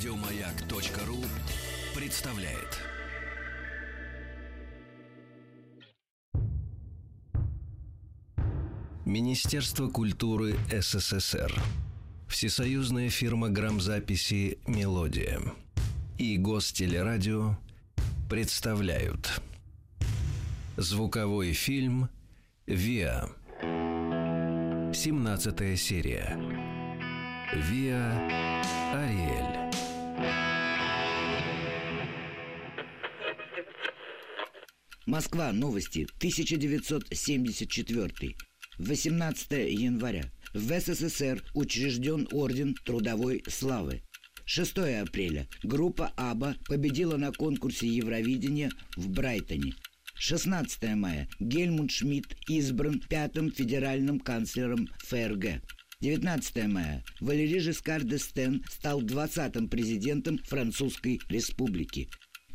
Радиомаяк.ру представляет. Министерство культуры СССР. Всесоюзная фирма грамзаписи «Мелодия» и Гостелерадио представляют. Звуковой фильм «Виа» 17 серия. «Виа Ариэль» Москва. Новости. 1974. 18 января. В СССР учрежден Орден Трудовой Славы. 6 апреля. Группа «Аба» победила на конкурсе Евровидения в Брайтоне. 16 мая. Гельмут Шмидт избран пятым федеральным канцлером ФРГ. 19 мая. Валерий Жескар Дестен стал 20-м президентом Французской Республики.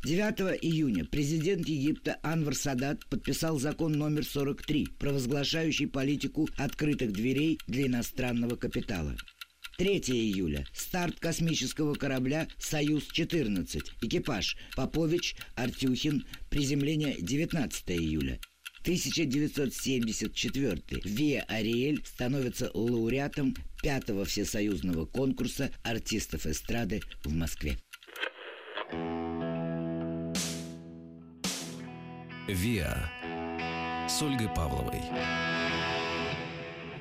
9 июня президент Египта Анвар Садат подписал закон номер 43, провозглашающий политику открытых дверей для иностранного капитала. 3 июля. Старт космического корабля «Союз-14». Экипаж Попович, Артюхин. Приземление 19 июля. 1974. Виа Ариэль становится лауреатом пятого всесоюзного конкурса артистов эстрады в Москве. «Виа» с Ольгой Павловой.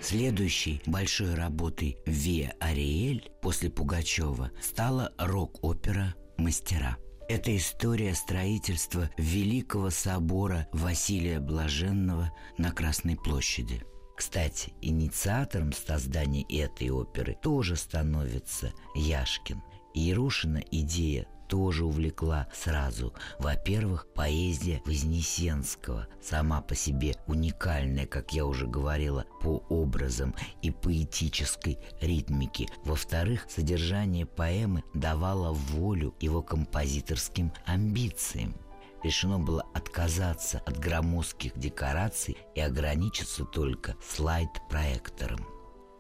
Следующей большой работой Виа Ариэль после Пугачева стала рок-опера «Мастера». Это история строительства Великого собора Василия Блаженного на Красной площади. Кстати, инициатором создания этой оперы тоже становится Яшкин. Ярушина идея тоже увлекла сразу. Во-первых, поэзия Вознесенского, сама по себе уникальная, как я уже говорила, по образам и поэтической ритмике. Во-вторых, содержание поэмы давало волю его композиторским амбициям решено было отказаться от громоздких декораций и ограничиться только слайд-проектором.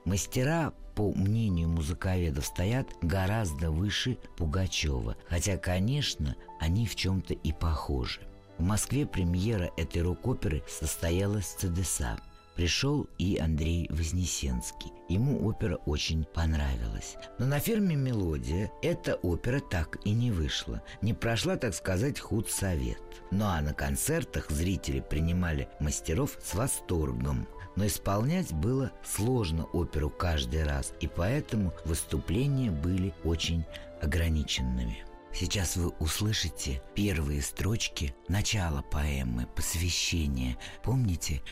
Мастера по мнению музыковедов, стоят гораздо выше Пугачева. Хотя, конечно, они в чем-то и похожи. В Москве премьера этой рок-оперы состоялась в ЦДСА. Пришел и Андрей Вознесенский. Ему опера очень понравилась. Но на фирме «Мелодия» эта опера так и не вышла. Не прошла, так сказать, худсовет. Ну а на концертах зрители принимали мастеров с восторгом. Но исполнять было сложно оперу каждый раз, и поэтому выступления были очень ограниченными. Сейчас вы услышите первые строчки начала поэмы «Посвящение». Помните?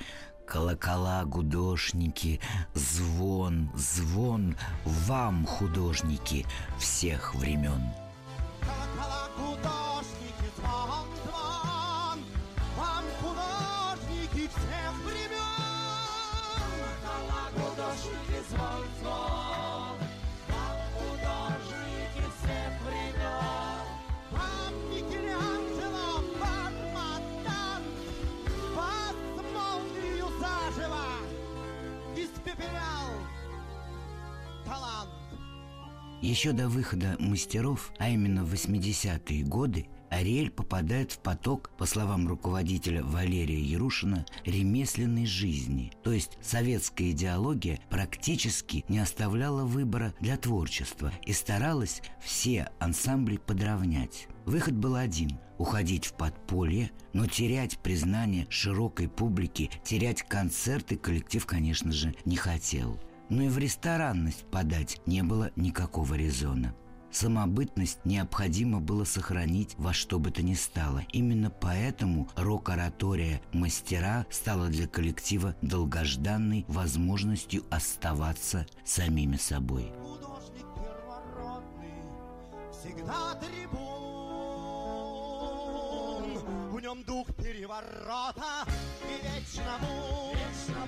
Колокола, гудошники, звон, звон вам, художники, всех времен. Колокола, гудошники, Еще до выхода мастеров, а именно в 80-е годы, Ариэль попадает в поток, по словам руководителя Валерия Ярушина, ремесленной жизни. То есть советская идеология практически не оставляла выбора для творчества и старалась все ансамбли подровнять. Выход был один – уходить в подполье, но терять признание широкой публики, терять концерты коллектив, конечно же, не хотел. Но и в ресторанность подать не было никакого резона. Самобытность необходимо было сохранить во что бы то ни стало. Именно поэтому рок-оратория «Мастера» стала для коллектива долгожданной возможностью оставаться самими собой. Художник первородный, всегда трибун. В нем дух переворота и вечно. Вечно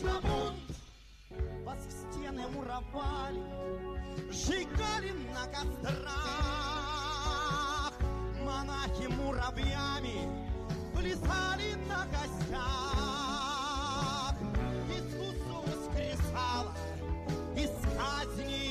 бунт. Вечно бунт. Вас в стены муровали, сжигали на кострах. Монахи муравьями плясали на костях. Искусство воскресало из казни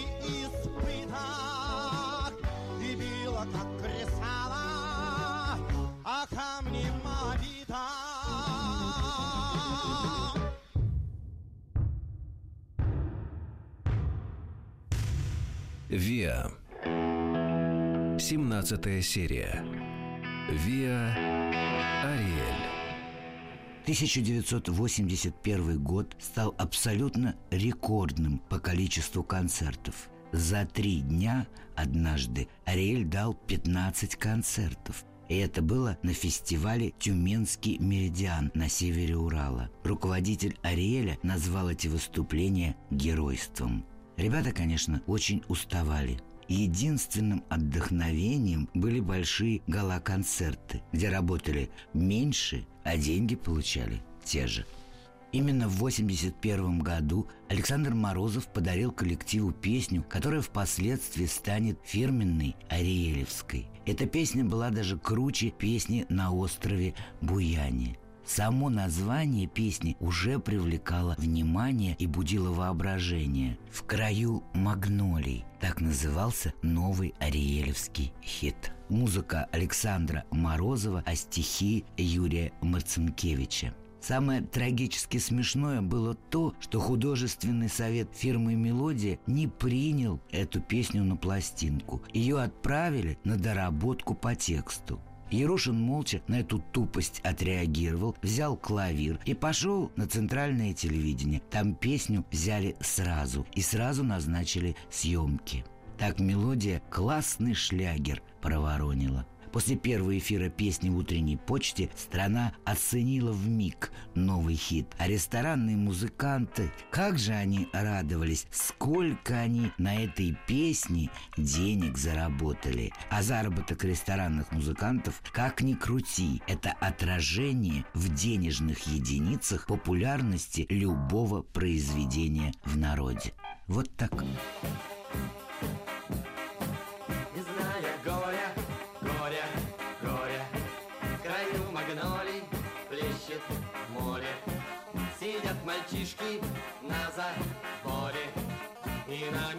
Виа. 17 серия. Виа Ариэль. 1981 год стал абсолютно рекордным по количеству концертов. За три дня однажды Ариэль дал 15 концертов. И это было на фестивале «Тюменский меридиан» на севере Урала. Руководитель Ариэля назвал эти выступления геройством. Ребята, конечно, очень уставали. Единственным отдохновением были большие гала-концерты, где работали меньше, а деньги получали те же. Именно в 1981 году Александр Морозов подарил коллективу песню, которая впоследствии станет фирменной Ариелевской. Эта песня была даже круче песни «На острове Буяне». Само название песни уже привлекало внимание и будило воображение. «В краю магнолий» – так назывался новый ариелевский хит. Музыка Александра Морозова, а стихи Юрия Марцинкевича. Самое трагически смешное было то, что художественный совет фирмы «Мелодия» не принял эту песню на пластинку. Ее отправили на доработку по тексту. Ярушин молча на эту тупость отреагировал, взял клавир и пошел на центральное телевидение. Там песню взяли сразу и сразу назначили съемки. Так мелодия классный шлягер проворонила. После первого эфира песни в утренней почте страна оценила в миг новый хит. А ресторанные музыканты, как же они радовались, сколько они на этой песне денег заработали. А заработок ресторанных музыкантов, как ни крути, это отражение в денежных единицах популярности любого произведения в народе. Вот так. И на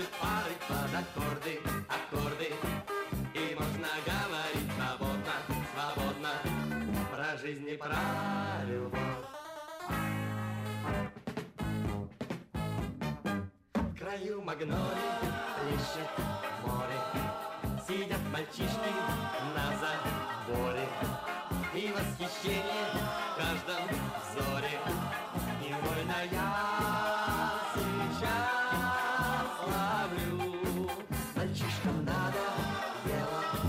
танцуют пары под аккорды, аккорды. И можно говорить свободно, свободно про жизнь и про любовь. В краю магнолий плещет море, Сидят мальчишки на заборе, И восхищение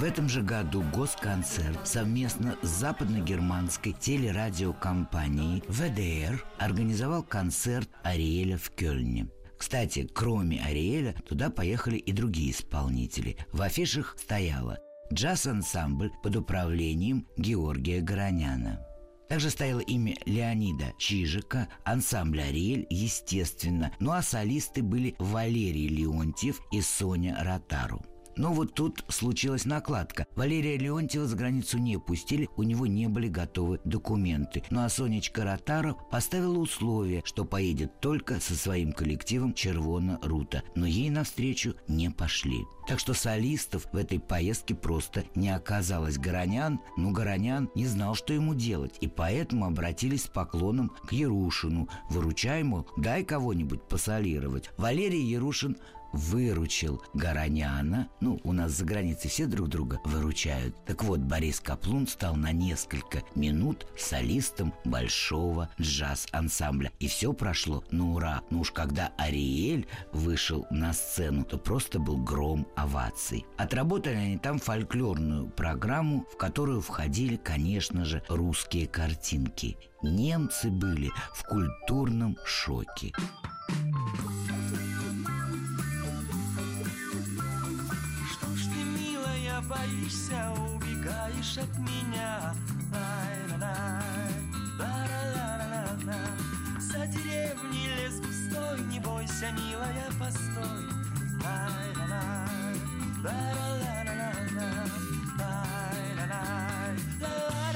В этом же году Госконцерт совместно с западно-германской телерадиокомпанией ВДР организовал концерт Ариэля в Кёльне. Кстати, кроме Ариэля, туда поехали и другие исполнители. В афишах стояло «Джаз-ансамбль под управлением Георгия Гороняна». Также стояло имя Леонида Чижика, ансамбль «Ариэль», естественно, ну а солисты были Валерий Леонтьев и Соня Ротару. Но вот тут случилась накладка. Валерия Леонтьева за границу не пустили, у него не были готовы документы. Ну а Сонечка Ротаров поставила условие, что поедет только со своим коллективом Червона Рута. Но ей навстречу не пошли. Так что солистов в этой поездке просто не оказалось. Горонян, ну Горонян не знал, что ему делать, и поэтому обратились с поклоном к Ярушину. Выручай, мол, дай кого-нибудь посолировать. Валерий Ярушин выручил Гороняна. Ну, у нас за границей все друг друга выручают. Так вот, Борис Каплун стал на несколько минут солистом большого джаз-ансамбля. И все прошло на ура. Ну уж когда Ариэль вышел на сцену, то просто был гром оваций. Отработали они там фольклорную программу, в которую входили, конечно же, русские картинки. Немцы были в культурном шоке. Что боишься, убегаешь от меня? За деревней лес густой, не бойся, милая, постой. Лай-ла-лай, ла-ла-ла-ла-ла, лай-ла-лай, ла-ла-ла-ла.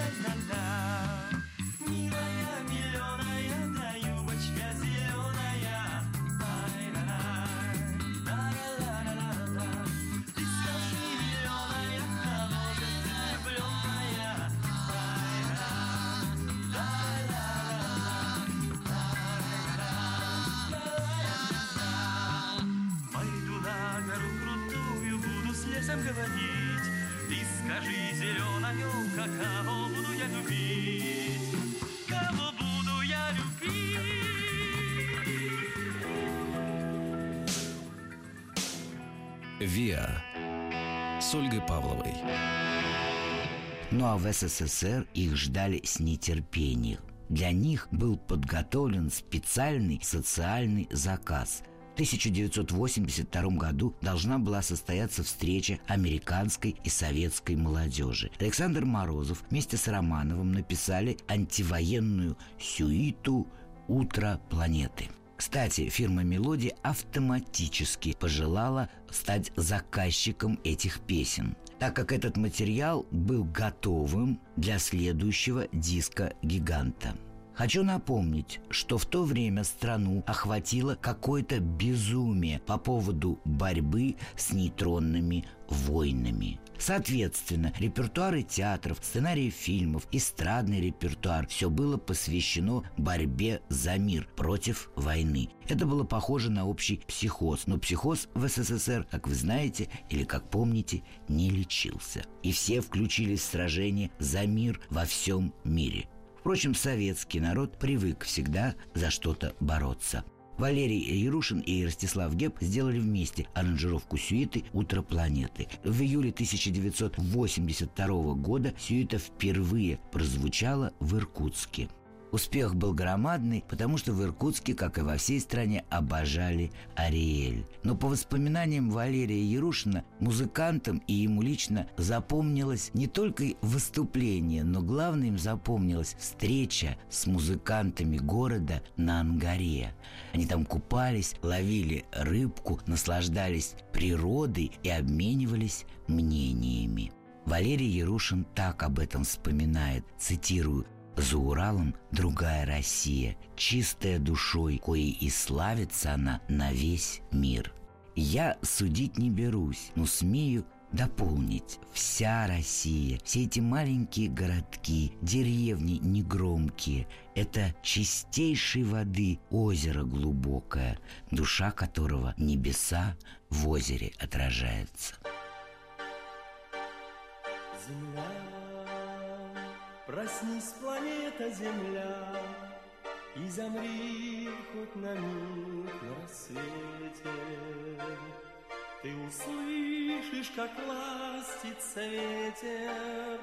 Какого буду я любить? Кого буду я любить? «Виа» с Ольгой Павловой. Ну а в СССР их ждали с нетерпением. Для них был подготовлен специальный социальный заказ. В 1982 году должна была состояться встреча американской и советской молодежи. Александр Морозов вместе с Романовым написали антивоенную сюиту «Утро планеты». Кстати, фирма «Мелодия» автоматически пожелала стать заказчиком этих песен, так как этот материал был готовым для следующего диска «Гиганта». Хочу напомнить, что в то время страну охватило какое-то безумие по поводу борьбы с нейтронными войнами. Соответственно, репертуары театров, сценарии фильмов, эстрадный репертуар – все было посвящено борьбе за мир против войны. Это было похоже на общий психоз, но психоз в СССР, как вы знаете или как помните, не лечился. И все включились в сражение за мир во всем мире. Впрочем, советский народ привык всегда за что-то бороться. Валерий Ярушин и Ростислав Геб сделали вместе аранжировку сюиты «Утро планеты». В июле 1982 года сюита впервые прозвучала в Иркутске. Успех был громадный, потому что в Иркутске, как и во всей стране, обожали Ариэль. Но по воспоминаниям Валерия Ярушина, музыкантам и ему лично запомнилось не только выступление, но главное им запомнилась встреча с музыкантами города на Ангаре. Они там купались, ловили рыбку, наслаждались природой и обменивались мнениями. Валерий Ярушин так об этом вспоминает, цитирую, за Уралом другая Россия, чистая душой, коей и славится она на весь мир. Я судить не берусь, но смею дополнить. Вся Россия, все эти маленькие городки, деревни негромкие – это чистейшей воды озеро глубокое, душа которого небеса в озере отражается. Земля, проснись, планета Земля, И замри хоть на миг на рассвете. Ты услышишь, как ластится ветер,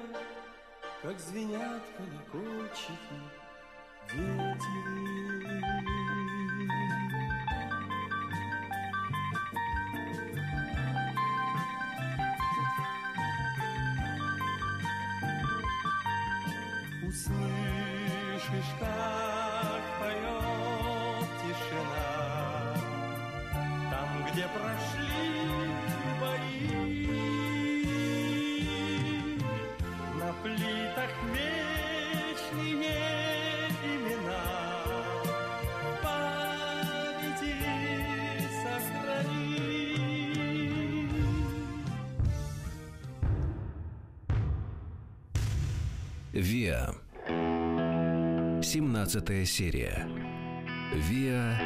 Как звенят колокольчики дети. «Виа». 17 серия. «Виа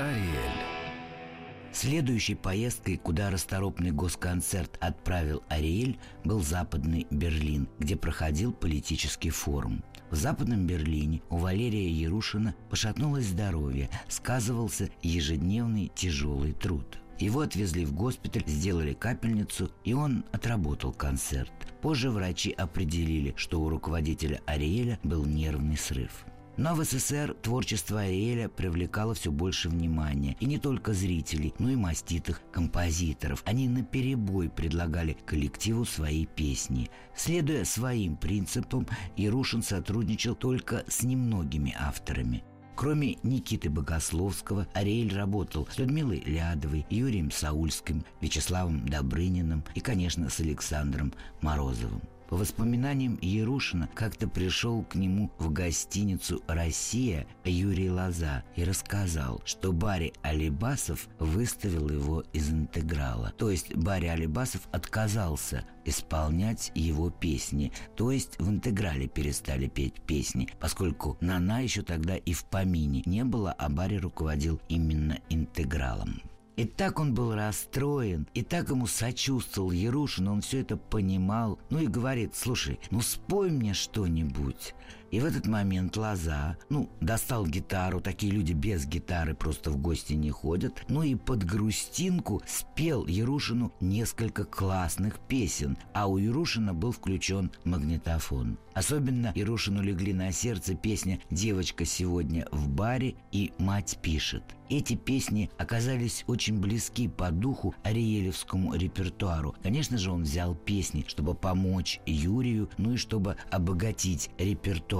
Ариэль». Следующей поездкой, куда расторопный госконцерт отправил Ариэль, был Западный Берлин, где проходил политический форум. В Западном Берлине у Валерия Ярушина пошатнулось здоровье, сказывался ежедневный тяжелый труд. Его отвезли в госпиталь, сделали капельницу, и он отработал концерт. Позже врачи определили, что у руководителя Ариэля был нервный срыв. Но в СССР творчество Ариэля привлекало все больше внимания. И не только зрителей, но и маститых композиторов. Они наперебой предлагали коллективу свои песни. Следуя своим принципам, Ярушин сотрудничал только с немногими авторами. Кроме Никиты Богословского, Ариэль работал с Людмилой Лядовой, Юрием Саульским, Вячеславом Добрыниным и, конечно, с Александром Морозовым. По воспоминаниям Ярушина, как-то пришел к нему в гостиницу «Россия» Юрий Лоза и рассказал, что Барри Алибасов выставил его из интеграла. То есть Барри Алибасов отказался исполнять его песни, то есть в интеграле перестали петь песни, поскольку Нана еще тогда и в помине не было, а Барри руководил именно интегралом. И так он был расстроен, и так ему сочувствовал Ярушин, он все это понимал. Ну и говорит, слушай, ну спой мне что-нибудь. И в этот момент Лоза, ну, достал гитару, такие люди без гитары просто в гости не ходят, ну и под грустинку спел Ярушину несколько классных песен, а у Ярушина был включен магнитофон. Особенно Ярушину легли на сердце песня «Девочка сегодня в баре» и «Мать пишет». Эти песни оказались очень близки по духу ариелевскому репертуару. Конечно же, он взял песни, чтобы помочь Юрию, ну и чтобы обогатить репертуар.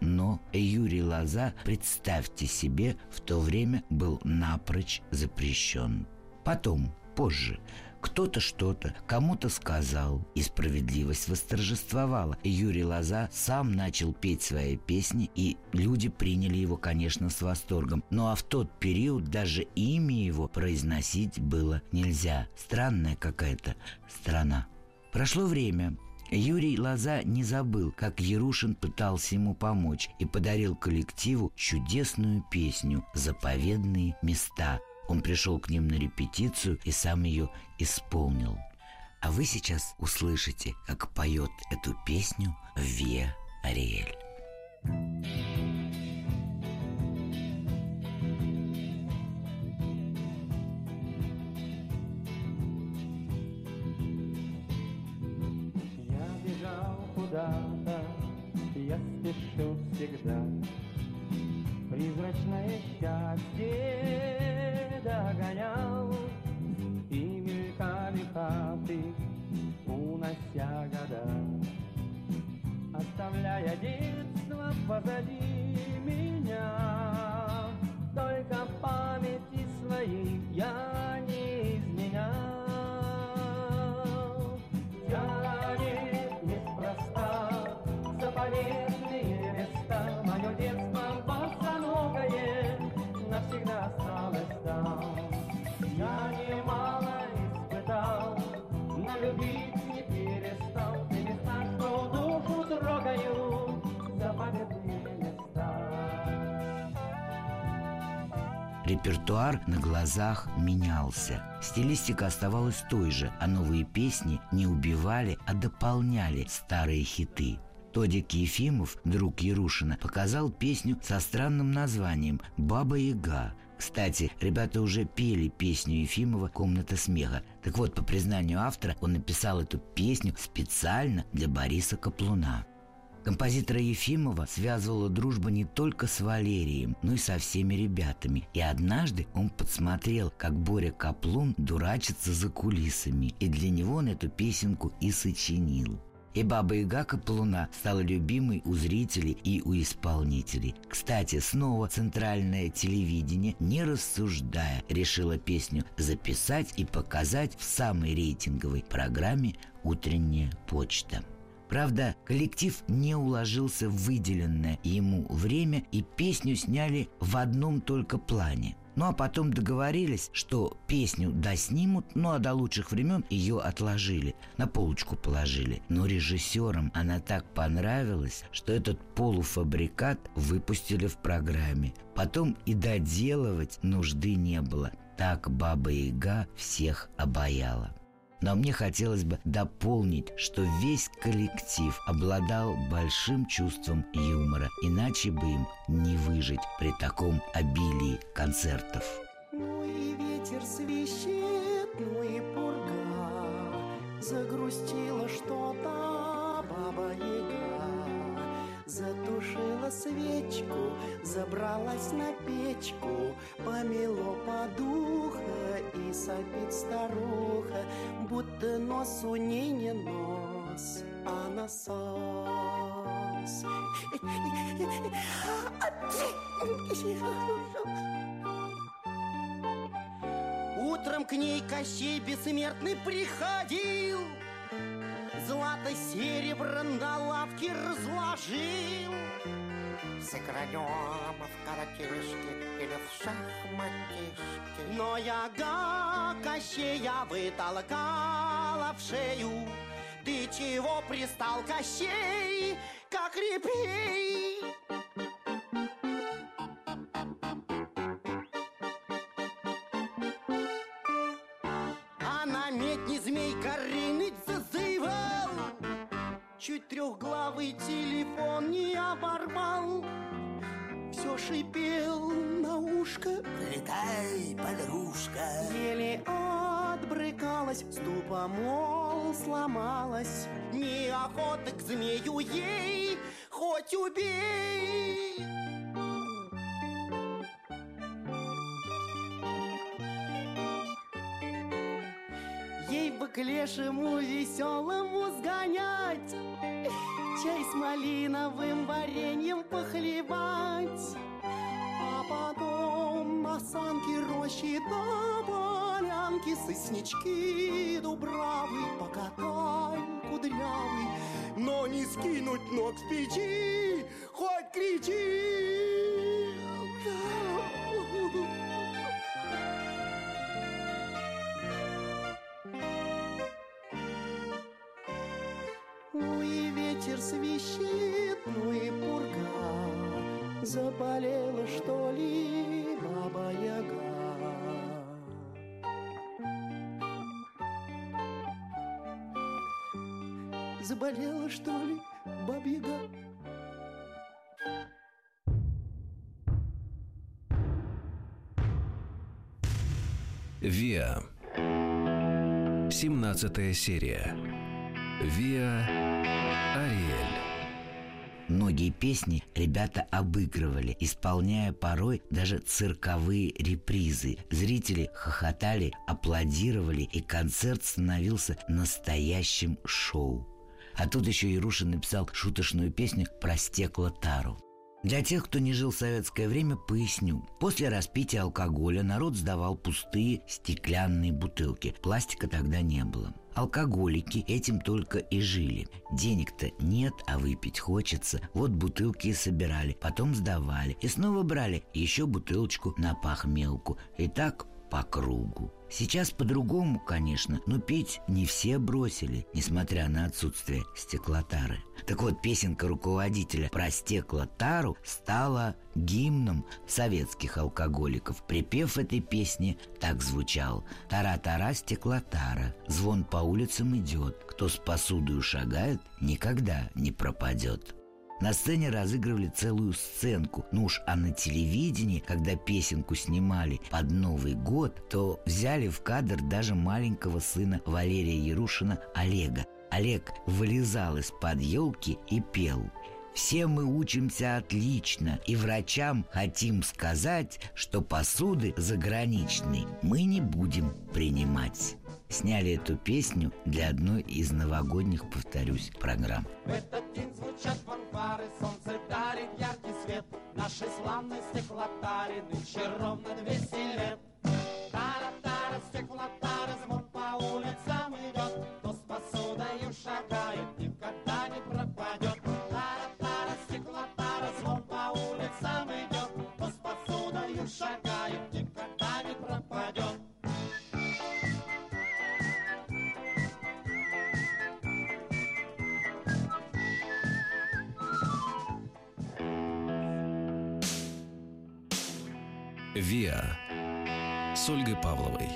Но Юрий Лоза, представьте себе, в то время был напрочь запрещен. Потом, позже, кто-то что-то кому-то сказал, и справедливость восторжествовала. Юрий Лоза сам начал петь свои песни, и люди приняли его, конечно, с восторгом. Ну а в тот период даже имя его произносить было нельзя. Странная какая-то страна. Прошло время, Юрий Лоза не забыл, как Ярушин пытался ему помочь и подарил коллективу чудесную песню «Заповедные места», он пришел к ним на репетицию и сам ее исполнил. А вы сейчас услышите, как поет эту песню Ве Ариэль. Репертуар на глазах менялся. Стилистика оставалась той же, а новые песни не убивали, а дополняли старые хиты. Тодик Ефимов, друг Ярушина, показал песню со странным названием «Баба Яга». Кстати, ребята уже пели песню Ефимова «Комната смеха». Так вот, по признанию автора, он написал эту песню специально для Бориса Каплуна. Композитора Ефимова связывала дружба не только с Валерием, но и со всеми ребятами. И однажды он подсмотрел, как Боря Каплун дурачится за кулисами, и для него он эту песенку и сочинил. И Баба Яга Каплуна стала любимой у зрителей и у исполнителей. Кстати, снова центральное телевидение, не рассуждая, решило песню записать и показать в самой рейтинговой программе «Утренняя почта». Правда, коллектив не уложился в выделенное ему время и песню сняли в одном только плане. Ну а потом договорились, что песню доснимут, ну а до лучших времен ее отложили, на полочку положили. Но режиссерам она так понравилась, что этот полуфабрикат выпустили в программе. Потом и доделывать нужды не было. Так Баба-Яга всех обаяла. Но мне хотелось бы дополнить, что весь коллектив обладал большим чувством юмора, иначе бы им не выжить при таком обилии концертов. Ну и ветер свищет, ну и пурга Загрустила что-то баба-яга Затушила свечку, забралась на печку Помело подуха и сопит старуха Будто нос у ней не нос, а насос. Утром к ней Кощей бессмертный приходил Злато серебро на лавке разложил Сыграем в каратишки или в шахматишки Но яга Кощея вытолкала в шею. Ты чего пристал, Кощей, как репей? А на медни змей Горыныч зазывал. Чуть трехглавый телефон не оборвал Все шипел на ушко. Летай, подружка. Еле отбрыкалась, ступа, мол, сломалась. Неохота к змею ей, хоть убей к лешему веселому сгонять. Чай с малиновым вареньем похлебать. А потом на санки рощи до полянки Соснички дубравы покатай кудрявый. Но не скинуть ног с печи, хоть кричи свищет, ну и пурга Заболела, что ли, баба-яга Заболела, что ли, бабьяга Виа. 17 серия. Виа Ариэль. Многие песни ребята обыгрывали, исполняя порой даже цирковые репризы. Зрители хохотали, аплодировали, и концерт становился настоящим шоу. А тут еще Ярушин написал шуточную песню про стекло тару. Для тех, кто не жил в советское время, поясню. После распития алкоголя народ сдавал пустые стеклянные бутылки. Пластика тогда не было. Алкоголики этим только и жили. Денег-то нет, а выпить хочется. Вот бутылки и собирали, потом сдавали. И снова брали еще бутылочку на похмелку. И так по кругу. Сейчас по-другому, конечно, но пить не все бросили, несмотря на отсутствие стеклотары. Так вот, песенка руководителя про стеклотару стала гимном советских алкоголиков. Припев этой песни так звучал «Тара-тара, стеклотара, звон по улицам идет, кто с посудою шагает, никогда не пропадет». На сцене разыгрывали целую сценку. Ну уж, а на телевидении, когда песенку снимали под Новый год, то взяли в кадр даже маленького сына Валерия Ярушина Олега. Олег вылезал из-под елки и пел все мы учимся отлично, и врачам хотим сказать, что посуды заграничной мы не будем принимать. Сняли эту песню для одной из новогодних, повторюсь, программ. В этот день звучат фанфары, солнце дарит яркий свет. Нашей славной стеклотаре нынче ровно 200 лет Тара-тара, стеклотара, звон по улицам Виа. с Ольгой Павловой.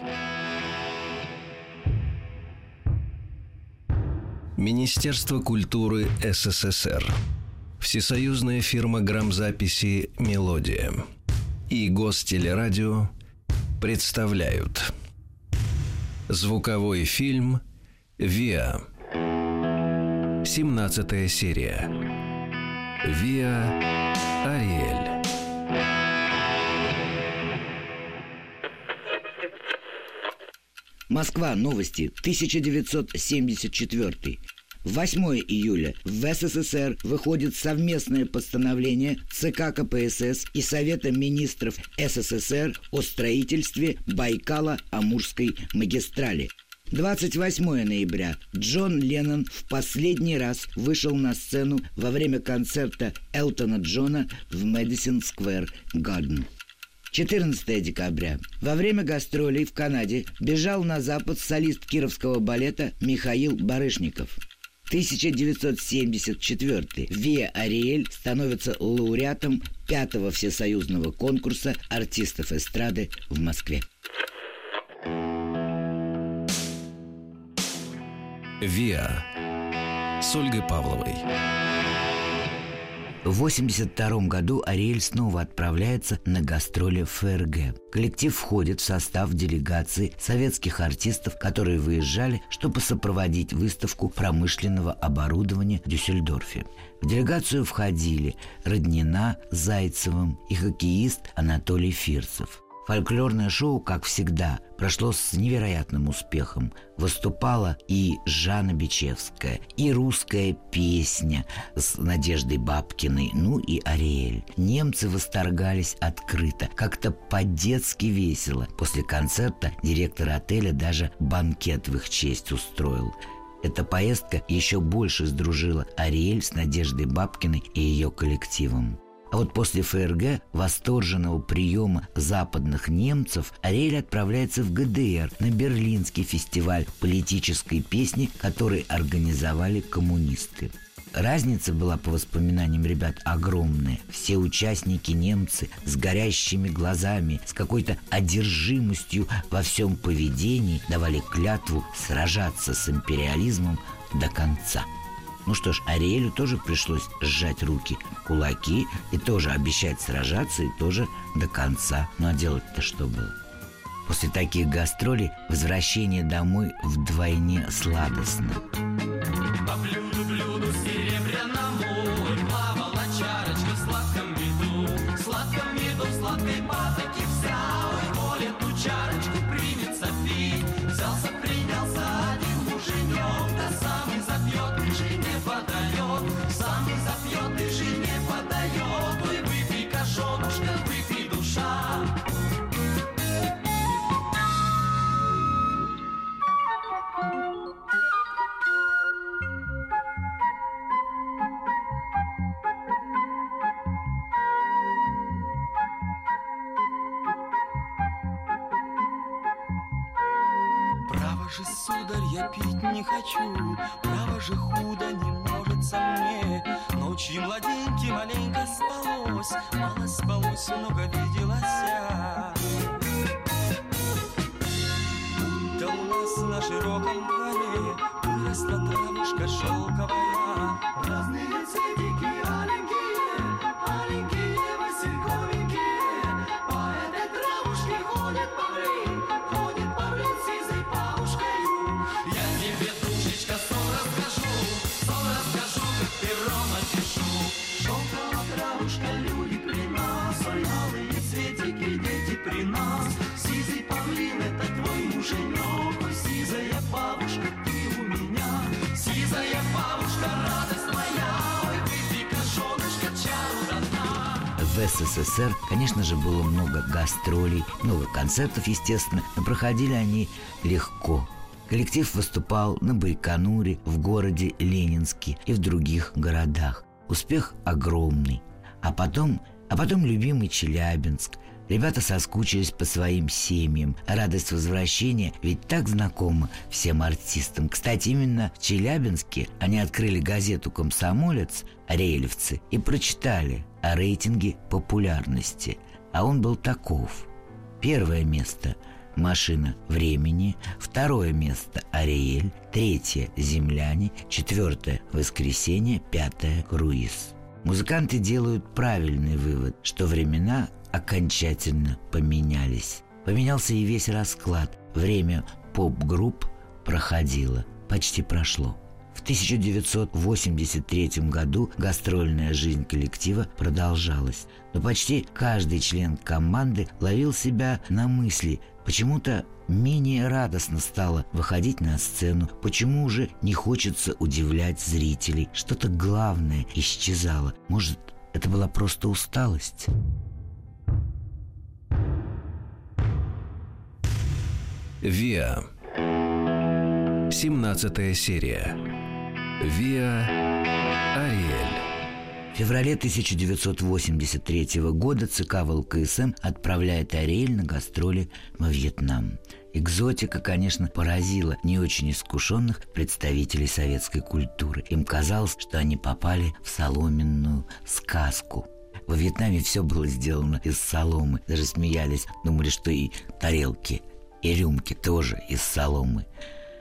Министерство культуры СССР. Всесоюзная фирма грамзаписи «Мелодия» и Гостелерадио представляют Звуковой фильм «Виа» 17 серия «Виа Ариэль» Москва. Новости. 1974. 8 июля в СССР выходит совместное постановление ЦК КПСС и Совета министров СССР о строительстве Байкала-Амурской магистрали. 28 ноября Джон Леннон в последний раз вышел на сцену во время концерта Элтона Джона в Мэдисон Сквер Гарден. 14 декабря. Во время гастролей в Канаде бежал на запад солист кировского балета Михаил Барышников. 1974. Виа Ариэль становится лауреатом пятого всесоюзного конкурса артистов эстрады в Москве. «Виа» с Ольгой Павловой. В 1982 году Ариэль снова отправляется на гастроли в ФРГ. Коллектив входит в состав делегации советских артистов, которые выезжали, чтобы сопроводить выставку промышленного оборудования в Дюссельдорфе. В делегацию входили Роднина Зайцевым и хоккеист Анатолий Фирцев. Фольклорное шоу, как всегда, прошло с невероятным успехом. Выступала и Жанна Бичевская, и русская песня с Надеждой Бабкиной, ну и Ариэль. Немцы восторгались открыто, как-то по-детски весело. После концерта директор отеля даже банкет в их честь устроил. Эта поездка еще больше сдружила Ариэль с Надеждой Бабкиной и ее коллективом. А вот после ФРГ, восторженного приема западных немцев, Ариэль отправляется в ГДР на Берлинский фестиваль политической песни, который организовали коммунисты. Разница была, по воспоминаниям ребят, огромная. Все участники немцы с горящими глазами, с какой-то одержимостью во всем поведении давали клятву сражаться с империализмом до конца. Ну что ж, Ариэлю тоже пришлось сжать руки, кулаки и тоже обещать сражаться и тоже до конца. Ну а делать-то что было? После таких гастролей возвращение домой вдвойне сладостно. СССР, конечно же, было много гастролей, много концертов, естественно, но проходили они легко. Коллектив выступал на Байконуре, в городе Ленинске и в других городах. Успех огромный. А потом, а потом любимый Челябинск. Ребята соскучились по своим семьям. Радость возвращения ведь так знакома всем артистам. Кстати, именно в Челябинске они открыли газету «Комсомолец» «Рельевцы» и прочитали о рейтинге популярности. А он был таков. Первое место «Машина времени», второе место «Ариэль», третье «Земляне», четвертое «Воскресенье», пятое «Круиз». Музыканты делают правильный вывод, что времена окончательно поменялись. Поменялся и весь расклад. Время поп-групп проходило, почти прошло. В 1983 году гастрольная жизнь коллектива продолжалась, но почти каждый член команды ловил себя на мысли, почему-то менее радостно стало выходить на сцену, почему уже не хочется удивлять зрителей, что-то главное исчезало. Может, это была просто усталость? Виа. 17 серия. Виа Ариэль. В феврале 1983 года ЦК ВЛКСМ отправляет Ариэль на гастроли во Вьетнам. Экзотика, конечно, поразила не очень искушенных представителей советской культуры. Им казалось, что они попали в соломенную сказку. Во Вьетнаме все было сделано из соломы. Даже смеялись, думали, что и тарелки – и рюмки тоже из соломы.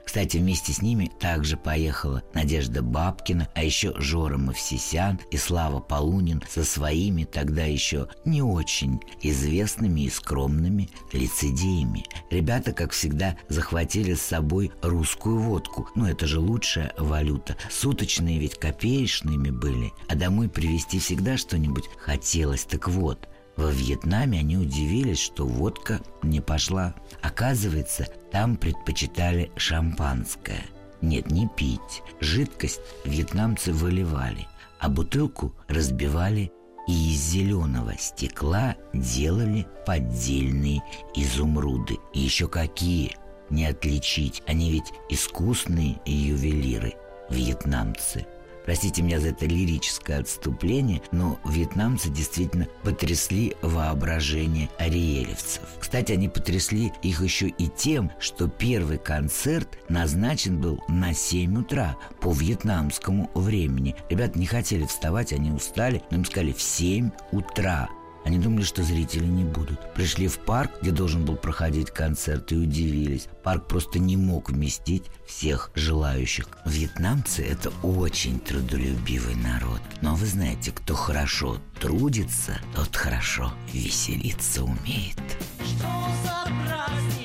Кстати, вместе с ними также поехала Надежда Бабкина, а еще Жора Мавсисян и Слава Полунин со своими тогда еще не очень известными и скромными лицедеями. Ребята, как всегда, захватили с собой русскую водку. Ну, это же лучшая валюта. Суточные ведь копеечными были, а домой привезти всегда что-нибудь хотелось. Так вот, во Вьетнаме они удивились, что водка не пошла. Оказывается, там предпочитали шампанское. Нет, не пить. Жидкость вьетнамцы выливали, а бутылку разбивали и из зеленого стекла делали поддельные изумруды. И еще какие! Не отличить, они ведь искусные ювелиры, вьетнамцы – Простите меня за это лирическое отступление, но вьетнамцы действительно потрясли воображение ариелевцев. Кстати, они потрясли их еще и тем, что первый концерт назначен был на 7 утра по вьетнамскому времени. Ребята не хотели вставать, они устали, но им сказали в 7 утра. Они думали, что зрителей не будут. Пришли в парк, где должен был проходить концерт, и удивились. Парк просто не мог вместить всех желающих. Вьетнамцы – это очень трудолюбивый народ. Но вы знаете, кто хорошо трудится, тот хорошо веселиться умеет. Что за праздник,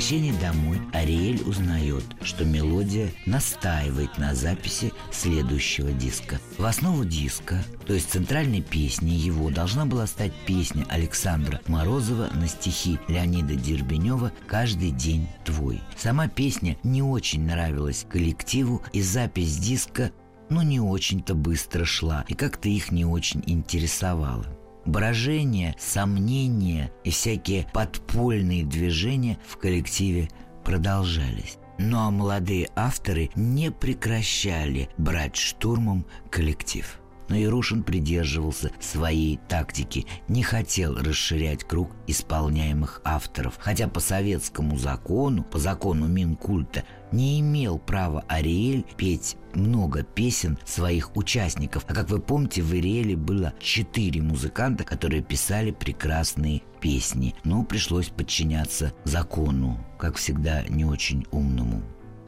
возвращении домой Ариэль узнает, что мелодия настаивает на записи следующего диска. В основу диска, то есть центральной песни его, должна была стать песня Александра Морозова на стихи Леонида Дербенева «Каждый день твой». Сама песня не очень нравилась коллективу, и запись диска ну не очень-то быстро шла и как-то их не очень интересовало. Брожение, сомнения и всякие подпольные движения в коллективе продолжались. Ну а молодые авторы не прекращали брать штурмом коллектив. Но Ярушин придерживался своей тактики, не хотел расширять круг исполняемых авторов, хотя по советскому закону, по закону Минкульта, не имел права Ариэль петь много песен своих участников. А как вы помните, в Ариэле было четыре музыканта, которые писали прекрасные песни. Но пришлось подчиняться закону, как всегда, не очень умному.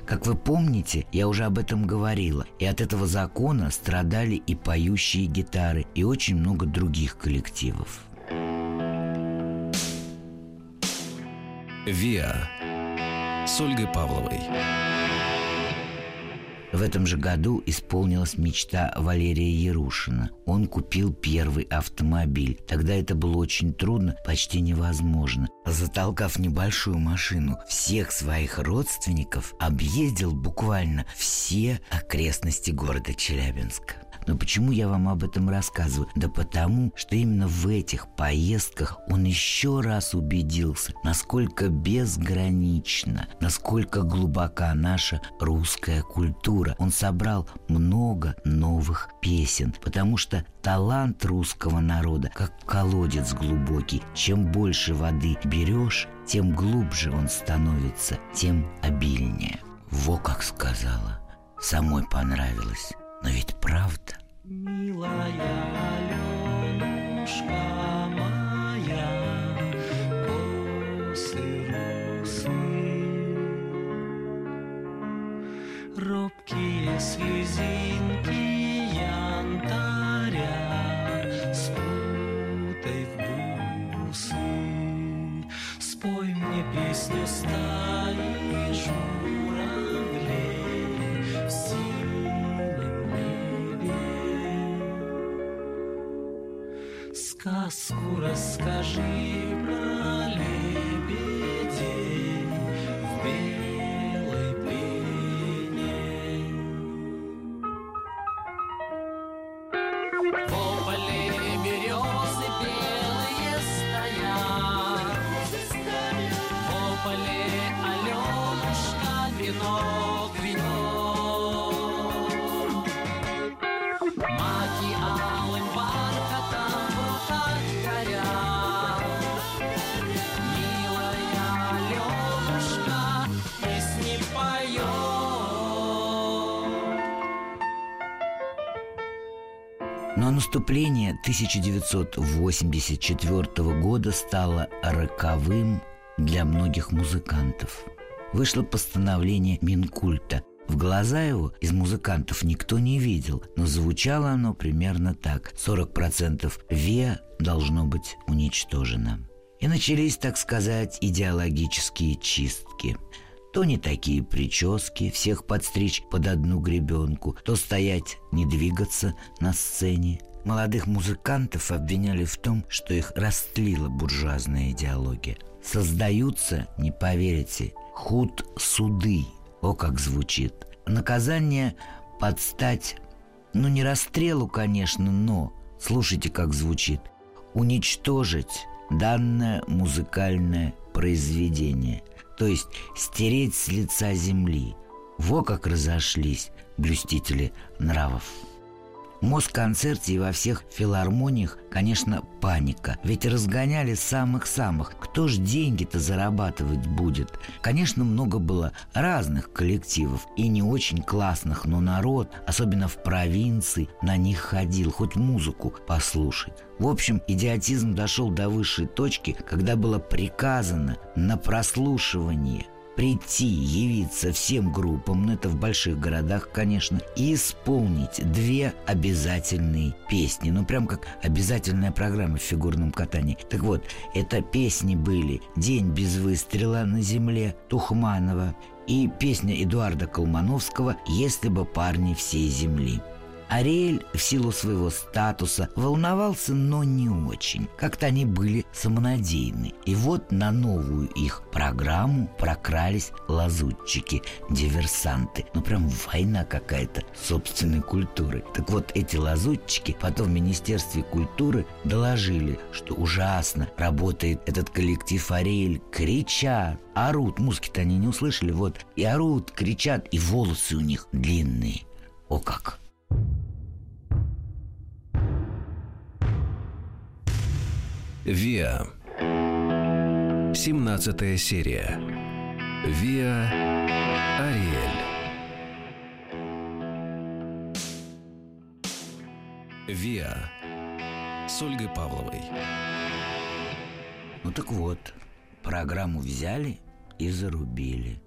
Как вы помните, я уже об этом говорила, и от этого закона страдали и поющие гитары, и очень много других коллективов. Виа с Ольгой Павловой. В этом же году исполнилась мечта Валерия Ярушина. Он купил первый автомобиль. Тогда это было очень трудно, почти невозможно. Затолкав небольшую машину, всех своих родственников объездил буквально все окрестности города Челябинска. Но почему я вам об этом рассказываю? Да потому, что именно в этих поездках он еще раз убедился, насколько безгранична, насколько глубока наша русская культура. Он собрал много новых песен, потому что талант русского народа как колодец глубокий. Чем больше воды берешь, тем глубже он становится, тем обильнее. Во как сказала. Самой понравилось. Но ведь правда. Милая Аленушка моя, косы русые, робкие слезинки янтаря, спутай в бусы, спой мне песню стаи Сказку расскажи про лебедей Но наступление 1984 года стало роковым для многих музыкантов. Вышло постановление Минкульта. В глаза его из музыкантов никто не видел, но звучало оно примерно так. 40% ВИА должно быть уничтожено. И начались, так сказать, идеологические чистки. То не такие прически, всех подстричь под одну гребенку, то стоять, не двигаться на сцене. Молодых музыкантов обвиняли в том, что их растлила буржуазная идеология. Создаются, не поверите, худ-суды. О, как звучит. Наказание подстать, ну не расстрелу, конечно, но, слушайте, как звучит, уничтожить данное музыкальное произведение, то есть стереть с лица земли. Во как разошлись блюстители нравов. Москонцерте и во всех филармониях, конечно, паника. Ведь разгоняли самых-самых. Кто ж деньги-то зарабатывать будет? Конечно, много было разных коллективов и не очень классных, но народ, особенно в провинции, на них ходил, хоть музыку послушать. В общем, идиотизм дошел до высшей точки, когда было приказано на прослушивание прийти, явиться всем группам, ну это в больших городах, конечно, и исполнить две обязательные песни. Ну прям как обязательная программа в фигурном катании. Так вот, это песни были «День без выстрела на земле» Тухманова и песня Эдуарда Колмановского «Если бы парни всей земли». Ариэль в силу своего статуса волновался, но не очень. Как-то они были самонадеянны. И вот на новую их программу прокрались лазутчики, диверсанты. Ну прям война какая-то собственной культуры. Так вот эти лазутчики потом в Министерстве культуры доложили, что ужасно работает этот коллектив Ариэль. Кричат, орут. Музыки-то они не услышали. Вот. И орут, кричат, и волосы у них длинные. О как! Виа. 17 серия. Виа Ариэль. Виа с Ольгой Павловой. Ну так вот, программу взяли и зарубили.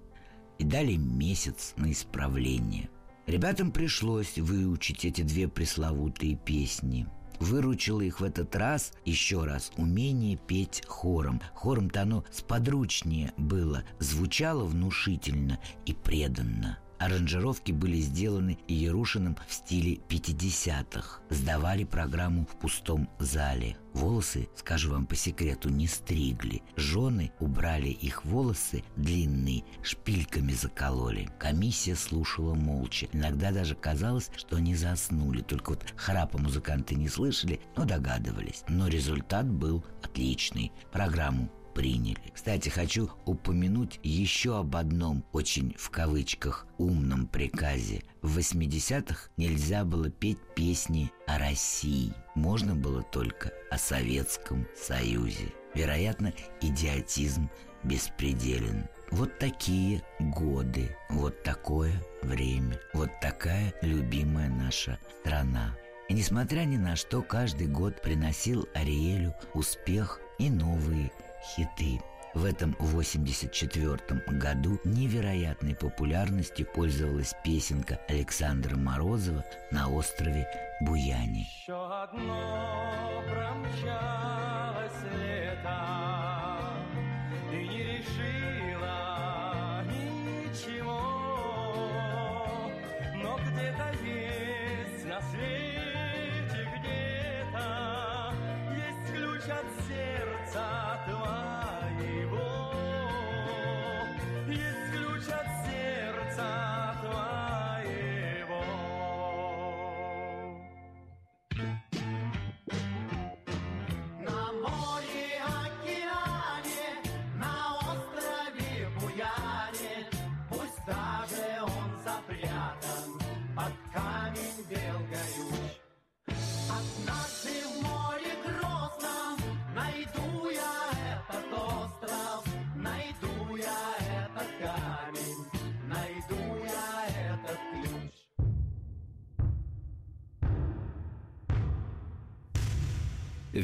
И дали месяц на исправление. Ребятам пришлось выучить эти две пресловутые песни. Выручило их в этот раз еще раз умение петь хором. Хором-то оно сподручнее было, звучало внушительно и преданно. Аранжировки были сделаны Ярушиным в стиле 50-х. Сдавали программу в пустом зале. Волосы, скажу вам по секрету, не стригли. Жены убрали их волосы длинные, шпильками закололи. Комиссия слушала молча. Иногда даже казалось, что они заснули. Только вот храпа музыканты не слышали, но догадывались. Но результат был отличный. Программу приняли. Кстати, хочу упомянуть еще об одном очень в кавычках умном приказе. В 80-х нельзя было петь песни о России. Можно было только о Советском Союзе. Вероятно, идиотизм беспределен. Вот такие годы, вот такое время, вот такая любимая наша страна. И несмотря ни на что, каждый год приносил Ариэлю успех и новые хиты. В этом 84 году невероятной популярностью пользовалась песенка Александра Морозова на острове Буяне. Еще одно промчалось лето И не решила ничего Но где-то есть на свете где-то Есть ключ от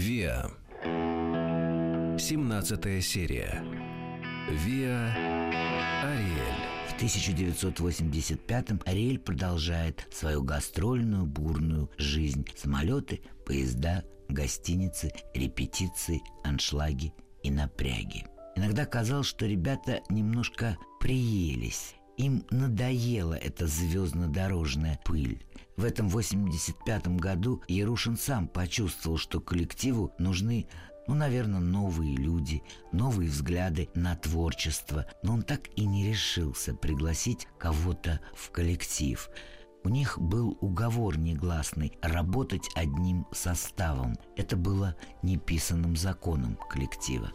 Виа. 17 серия. Виа Ариэль. В 1985-м Ариэль продолжает свою гастрольную бурную жизнь. Самолеты, поезда, гостиницы, репетиции, аншлаги и напряги. Иногда казалось, что ребята немножко приелись. Им надоела эта звездно-дорожная пыль. В этом 85-м году Ярушин сам почувствовал, что коллективу нужны ну, наверное, новые люди, новые взгляды на творчество, но он так и не решился пригласить кого-то в коллектив. У них был уговор негласный работать одним составом. Это было неписанным законом коллектива.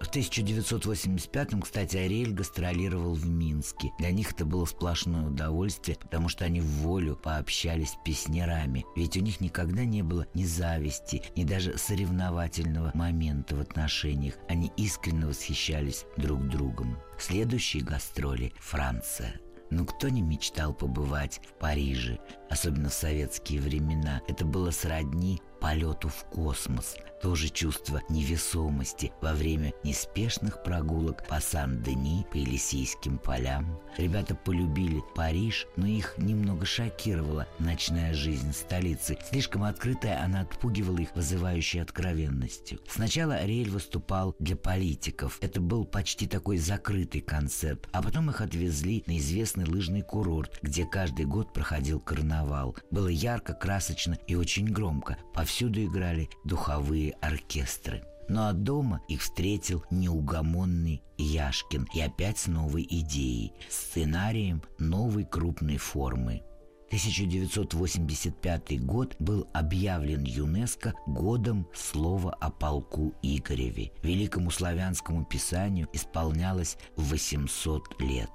В 1985-м, кстати, Ариэль гастролировал в Минске. Для них это было сплошное удовольствие, потому что они в волю пообщались с песнярами. Ведь у них никогда не было ни зависти, ни даже соревновательного момента в отношениях. Они искренне восхищались друг другом. Следующие гастроли – Франция. Ну кто не мечтал побывать в Париже, особенно в советские времена? Это было сродни полету в космос. Тоже чувство невесомости во время неспешных прогулок по Сан-Дени, по Елисейским полям. Ребята полюбили Париж, но их немного шокировала ночная жизнь столицы. Слишком открытая она отпугивала их вызывающей откровенностью. Сначала Ариэль выступал для политиков. Это был почти такой закрытый концерт. А потом их отвезли на известный лыжный курорт, где каждый год проходил карнавал. Было ярко, красочно и очень громко. Повсюду играли духовые оркестры. Ну а дома их встретил неугомонный Яшкин и опять с новой идеей, сценарием новой крупной формы. 1985 год был объявлен ЮНЕСКО годом слова о полку Игореве. Великому славянскому писанию исполнялось 800 лет.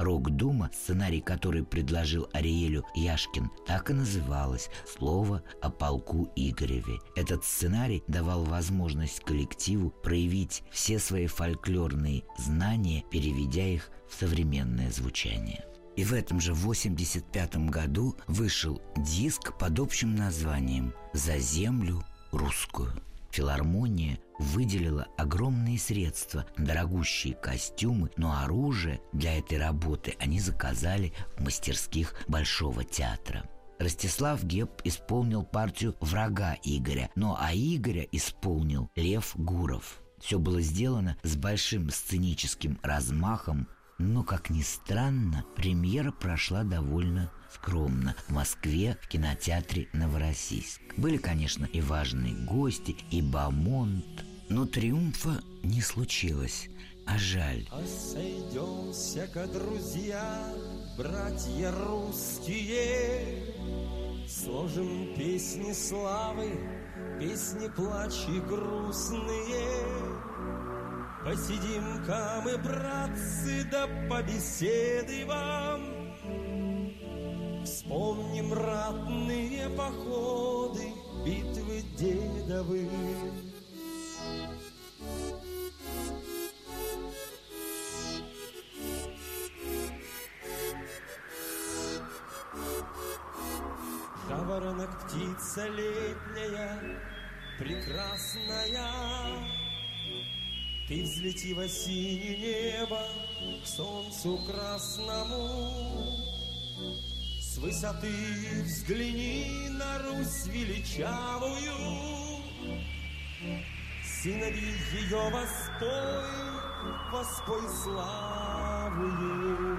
Рок-дума, сценарий который предложил Ариэлю Яшкин, так и называлась «Слово о полку Игореве». Этот сценарий давал возможность коллективу проявить все свои фольклорные знания, переведя их в современное звучание. И в этом же 85 году вышел диск под общим названием «За землю русскую». Филармония выделила огромные средства, дорогущие костюмы, но оружие для этой работы они заказали в мастерских Большого театра. Ростислав Геб исполнил партию врага Игоря, но а Игоря исполнил Лев Гуров. Все было сделано с большим сценическим размахом, Но, как ни странно, премьера прошла довольно скромно в Москве в кинотеатре «Новороссийск». Были, конечно, и важные гости, и Бамонт, но триумфа не случилось, а жаль. А сойдемся-ка, друзья, братья русские, Сложим песни славы, песни плачи грустные. Посидим-ка мы, братцы, да побеседуем. Вспомним ратные походы, битвы дедовы. Птица летняя, прекрасная. Ты взлети во синее небо, к солнцу красному. С высоты взгляни на Русь величавую, Сыновей ее воспой, воспой славу ей. Про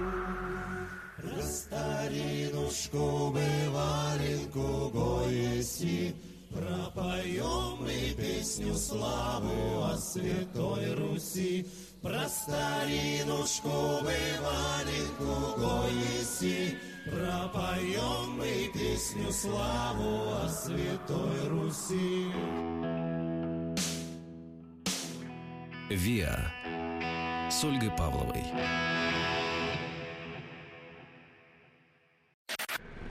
старинушку бываленьку гоеси Пропоем мы песню славы о святой Руси. Про старинушку бываленьку гоеси Пропоем мы песню славу о святой Руси. ВИА. С Ольгой Павловой.